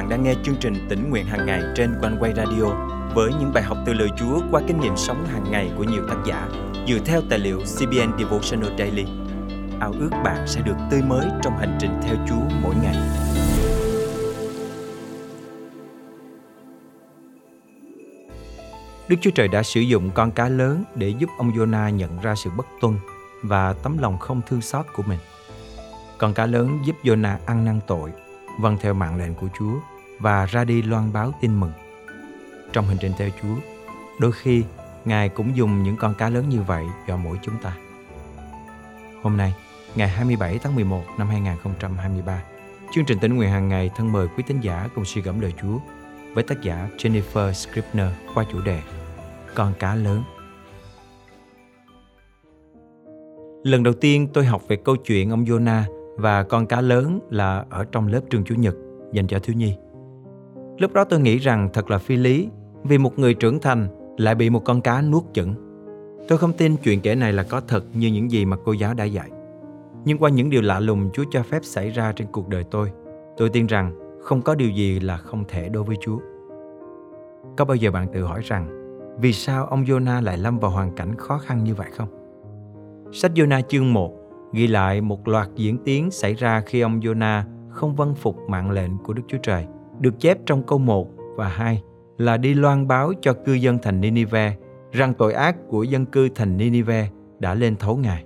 bạn đang nghe chương trình tỉnh nguyện hàng ngày trên quanh quay radio với những bài học từ lời Chúa qua kinh nghiệm sống hàng ngày của nhiều tác giả dựa theo tài liệu CBN Devotional Daily. Ao ước bạn sẽ được tươi mới trong hành trình theo Chúa mỗi ngày. Đức Chúa Trời đã sử dụng con cá lớn để giúp ông Jonah nhận ra sự bất tuân và tấm lòng không thương xót của mình. Con cá lớn giúp Jonah ăn năn tội, vâng theo mạng lệnh của Chúa và ra đi loan báo tin mừng. Trong hành trình theo Chúa, đôi khi Ngài cũng dùng những con cá lớn như vậy cho mỗi chúng ta. Hôm nay, ngày 27 tháng 11 năm 2023, chương trình tỉnh nguyện hàng ngày thân mời quý tín giả cùng suy gẫm lời Chúa với tác giả Jennifer Scribner qua chủ đề Con cá lớn. Lần đầu tiên tôi học về câu chuyện ông Jonah và con cá lớn là ở trong lớp trường Chủ nhật dành cho thiếu nhi. Lúc đó tôi nghĩ rằng thật là phi lý vì một người trưởng thành lại bị một con cá nuốt chửng. Tôi không tin chuyện kể này là có thật như những gì mà cô giáo đã dạy. Nhưng qua những điều lạ lùng Chúa cho phép xảy ra trên cuộc đời tôi, tôi tin rằng không có điều gì là không thể đối với Chúa. Có bao giờ bạn tự hỏi rằng vì sao ông Jonah lại lâm vào hoàn cảnh khó khăn như vậy không? Sách Jonah chương 1 ghi lại một loạt diễn tiến xảy ra khi ông Jonah không vâng phục mạng lệnh của Đức Chúa Trời, được chép trong câu 1 và 2 là đi loan báo cho cư dân thành Ninive rằng tội ác của dân cư thành Ninive đã lên thấu Ngài.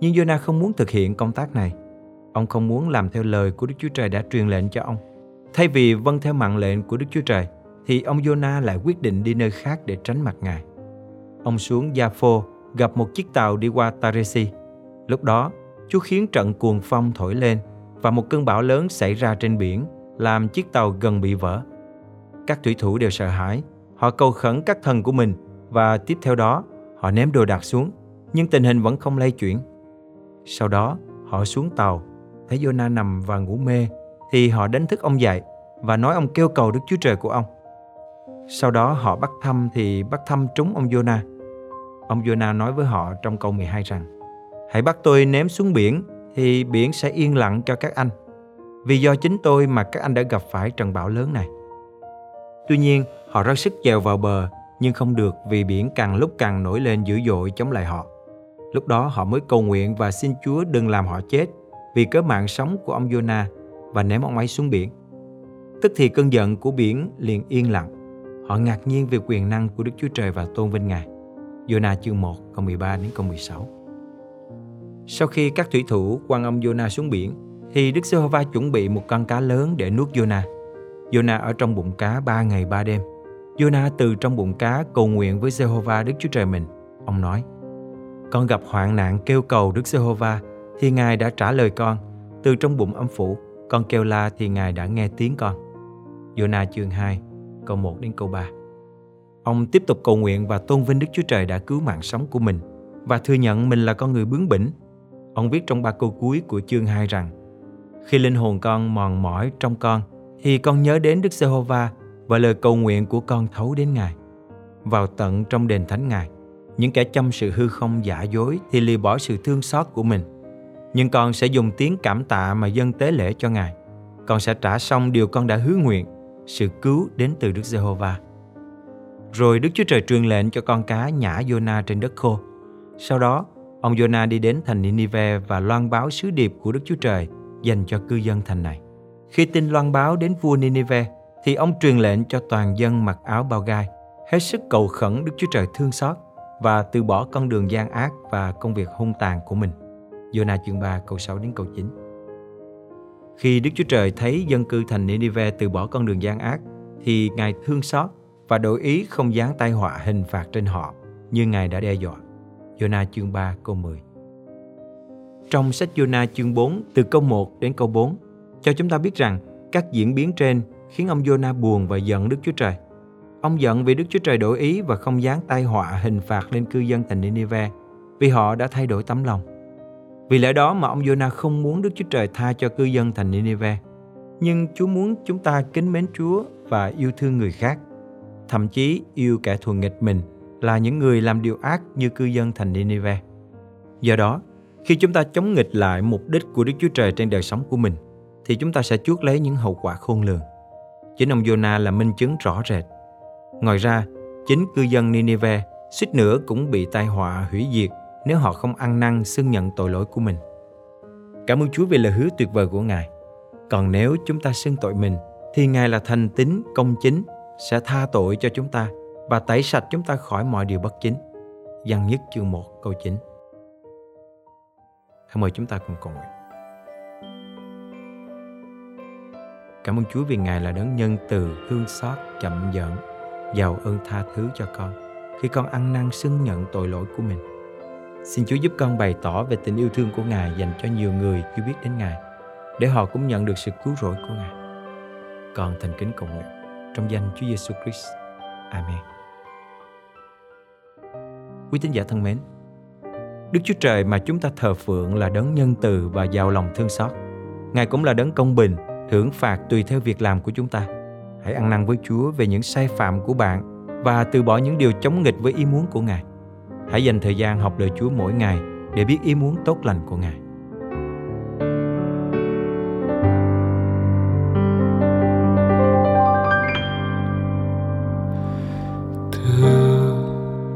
Nhưng Jonah không muốn thực hiện công tác này. Ông không muốn làm theo lời của Đức Chúa Trời đã truyền lệnh cho ông. Thay vì vâng theo mạng lệnh của Đức Chúa Trời, thì ông Jonah lại quyết định đi nơi khác để tránh mặt Ngài. Ông xuống Jaffo gặp một chiếc tàu đi qua Taresi. Lúc đó, Chúa khiến trận cuồng phong thổi lên và một cơn bão lớn xảy ra trên biển, làm chiếc tàu gần bị vỡ. Các thủy thủ đều sợ hãi, họ cầu khẩn các thần của mình và tiếp theo đó họ ném đồ đạc xuống, nhưng tình hình vẫn không lay chuyển. Sau đó, họ xuống tàu, thấy Jonah nằm và ngủ mê, thì họ đánh thức ông dậy và nói ông kêu cầu Đức Chúa Trời của ông. Sau đó họ bắt thăm thì bắt thăm trúng ông Jonah. Ông Jonah nói với họ trong câu 12 rằng Hãy bắt tôi ném xuống biển thì biển sẽ yên lặng cho các anh. Vì do chính tôi mà các anh đã gặp phải trận bão lớn này. Tuy nhiên, họ rất sức chèo vào bờ nhưng không được vì biển càng lúc càng nổi lên dữ dội chống lại họ. Lúc đó họ mới cầu nguyện và xin Chúa đừng làm họ chết vì cớ mạng sống của ông Jonah và ném ông ấy xuống biển. Tức thì cơn giận của biển liền yên lặng. Họ ngạc nhiên về quyền năng của Đức Chúa Trời và tôn vinh Ngài. Jonah chương 1 câu 13 đến câu 16. Sau khi các thủy thủ quăng ông Jonah xuống biển, thì Đức Giê-hô-va chuẩn bị một con cá lớn để nuốt Jonah. Jonah ở trong bụng cá ba ngày ba đêm. Jonah từ trong bụng cá cầu nguyện với Giê-hô-va Đức Chúa Trời mình. Ông nói, Con gặp hoạn nạn kêu cầu Đức Giê-hô-va, thì Ngài đã trả lời con. Từ trong bụng âm phủ, con kêu la thì Ngài đã nghe tiếng con. Jonah chương 2, câu 1 đến câu 3. Ông tiếp tục cầu nguyện và tôn vinh Đức Chúa Trời đã cứu mạng sống của mình và thừa nhận mình là con người bướng bỉnh. Ông viết trong ba câu cuối của chương 2 rằng khi linh hồn con mòn mỏi trong con thì con nhớ đến Đức Giê-hô-va và lời cầu nguyện của con thấu đến Ngài. Vào tận trong đền thánh Ngài, những kẻ chăm sự hư không giả dối thì lìa bỏ sự thương xót của mình. Nhưng con sẽ dùng tiếng cảm tạ mà dâng tế lễ cho Ngài. Con sẽ trả xong điều con đã hứa nguyện, sự cứu đến từ Đức Giê-hô-va. Rồi Đức Chúa Trời truyền lệnh cho con cá nhả Jonah trên đất khô. Sau đó, ông Jonah đi đến thành Ninive và loan báo sứ điệp của Đức Chúa Trời dành cho cư dân thành này. Khi tin loan báo đến vua Ninive, thì ông truyền lệnh cho toàn dân mặc áo bao gai, hết sức cầu khẩn Đức Chúa Trời thương xót và từ bỏ con đường gian ác và công việc hung tàn của mình. Jonah chương 3 câu 6 đến câu 9 Khi Đức Chúa Trời thấy dân cư thành Ninive từ bỏ con đường gian ác, thì Ngài thương xót và đổi ý không giáng tai họa hình phạt trên họ như Ngài đã đe dọa. Jonah chương 3 câu 10 trong sách Jonah chương 4 từ câu 1 đến câu 4 cho chúng ta biết rằng các diễn biến trên khiến ông Jonah buồn và giận Đức Chúa Trời. Ông giận vì Đức Chúa Trời đổi ý và không giáng tai họa hình phạt lên cư dân thành Nineveh vì họ đã thay đổi tấm lòng. Vì lẽ đó mà ông Jonah không muốn Đức Chúa Trời tha cho cư dân thành Nineveh. Nhưng Chúa muốn chúng ta kính mến Chúa và yêu thương người khác. Thậm chí yêu kẻ thù nghịch mình là những người làm điều ác như cư dân thành Nineveh. Do đó, khi chúng ta chống nghịch lại mục đích của Đức Chúa Trời trên đời sống của mình, thì chúng ta sẽ chuốc lấy những hậu quả khôn lường. Chính ông Jonah là minh chứng rõ rệt. Ngoài ra, chính cư dân Nineveh suýt nữa cũng bị tai họa hủy diệt nếu họ không ăn năn xưng nhận tội lỗi của mình. Cảm ơn Chúa vì lời hứa tuyệt vời của Ngài. Còn nếu chúng ta xưng tội mình, thì Ngài là thành tín, công chính, sẽ tha tội cho chúng ta và tẩy sạch chúng ta khỏi mọi điều bất chính. Giăng nhất chương 1 câu 9 Hãy mời chúng ta cùng cầu nguyện. Cảm ơn Chúa vì Ngài là đấng nhân từ, thương xót, chậm giận, giàu ơn tha thứ cho con khi con ăn năn xưng nhận tội lỗi của mình. Xin Chúa giúp con bày tỏ về tình yêu thương của Ngài dành cho nhiều người chưa biết đến Ngài, để họ cũng nhận được sự cứu rỗi của Ngài. Con thành kính cầu nguyện trong danh Chúa Giêsu Christ. Amen. Quý tín giả thân mến, Đức Chúa Trời mà chúng ta thờ phượng là đấng nhân từ và giàu lòng thương xót. Ngài cũng là đấng công bình, thưởng phạt tùy theo việc làm của chúng ta. Hãy ăn năn với Chúa về những sai phạm của bạn và từ bỏ những điều chống nghịch với ý muốn của Ngài. Hãy dành thời gian học lời Chúa mỗi ngày để biết ý muốn tốt lành của Ngài.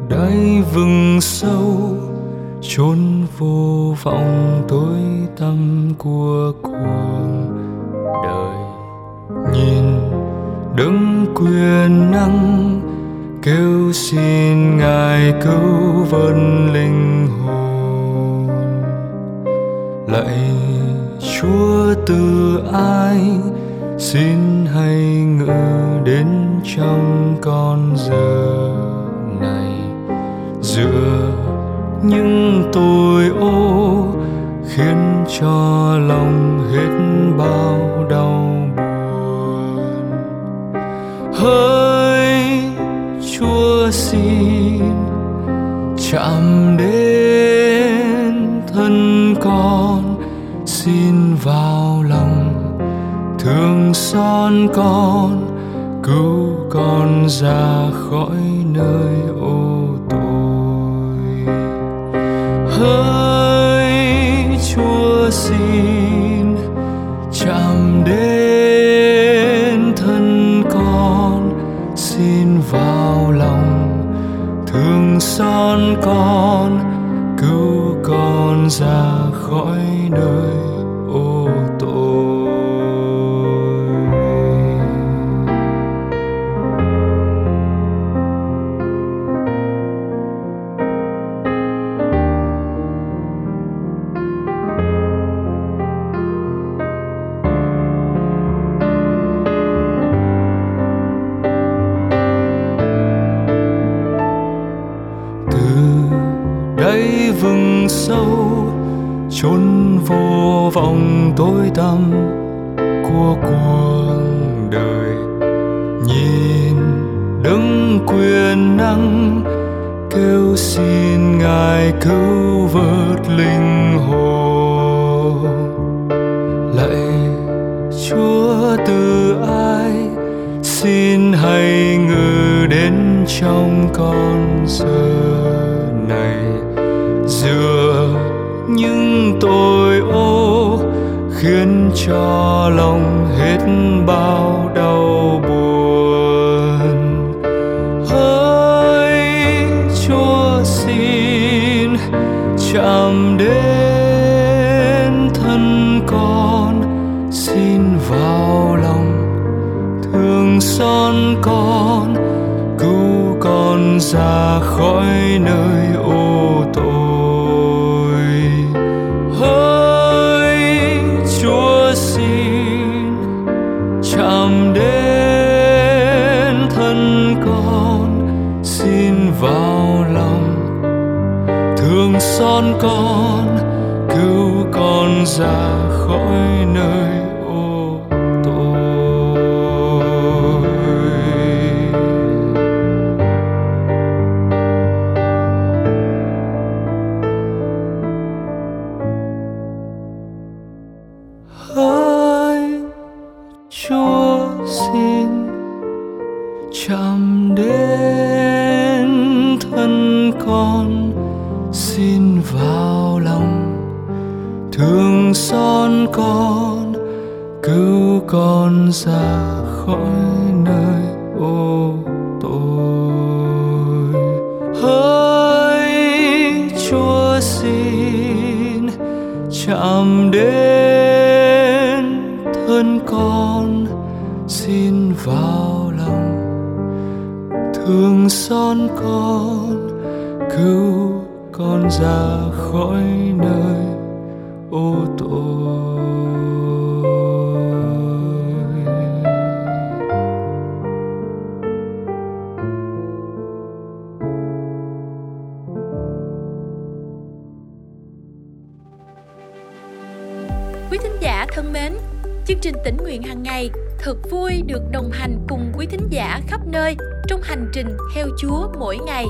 đáy vực sâu chốn vô vọng tối tăm của cuộc đời. Nhìn đứng quyền năng kêu xin ngài cứu vớt linh hồn. Lạy chúa từ ai xin hãy ngự đến trong con giờ này? Giữa những tội ô, khiến cho lòng hết bao đau buồn. Hỡi chúa xin chạm đến thân con, xin vào lòng thương xót con, cứu con ra khỏi nơi hỡi chúa xin chạm đến. Tối tăm của cuộc đời. Nhìn đứng quyền năng kêu xin ngài cứu vớt linh hồn. Lạy chúa, từ ai xin hãy ngự đến trong con giờ này? Giữa những tôi khiến cho lòng hết bao đau buồn. Vào lòng thương xót con, cứu con ra khỏi nơi ô tội hỡi chúa xin chăm con, cứu con ra khỏi nơi ô tội hỡi chúa xin chạm đến thân con, xin vào lòng thương son con, cứu con ra khỏi nơi ô tội này, thật vui được đồng hành cùng quý thính giả khắp nơi trong hành trình theo Chúa mỗi ngày.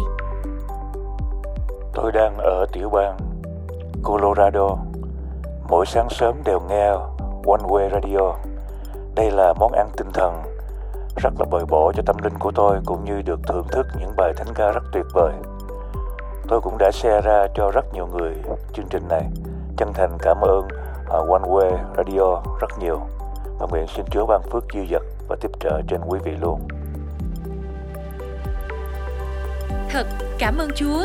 Tôi đang ở tiểu bang Colorado. Mỗi sáng sớm đều nghe One Way Radio. Đây là món ăn tinh thần rất là bồi bổ cho tâm linh của tôi cũng như được thưởng thức những bài thánh ca rất tuyệt vời. Tôi cũng đã share ra cho rất nhiều người chương trình này. Chân thành cảm ơn à, One Way Radio rất nhiều và nguyện xin Chúa ban phước dư dật và tiếp trợ trên quý vị luôn. Thật, cảm ơn Chúa.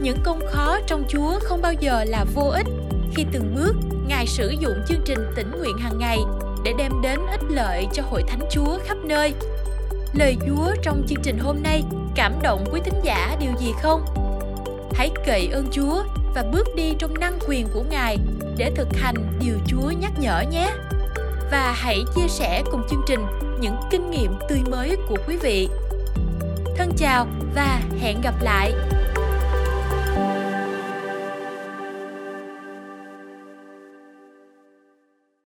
Những công khó trong Chúa không bao giờ là vô ích khi từng bước, Ngài sử dụng chương trình tỉnh nguyện hàng ngày để đem đến ích lợi cho hội thánh Chúa khắp nơi. Lời Chúa trong chương trình hôm nay cảm động quý thính giả điều gì không? Hãy cậy ơn Chúa và bước đi trong năng quyền của Ngài để thực hành điều Chúa nhắc nhở nhé. Và hãy chia sẻ cùng chương trình những kinh nghiệm tươi mới của quý vị. Thân chào và hẹn gặp lại.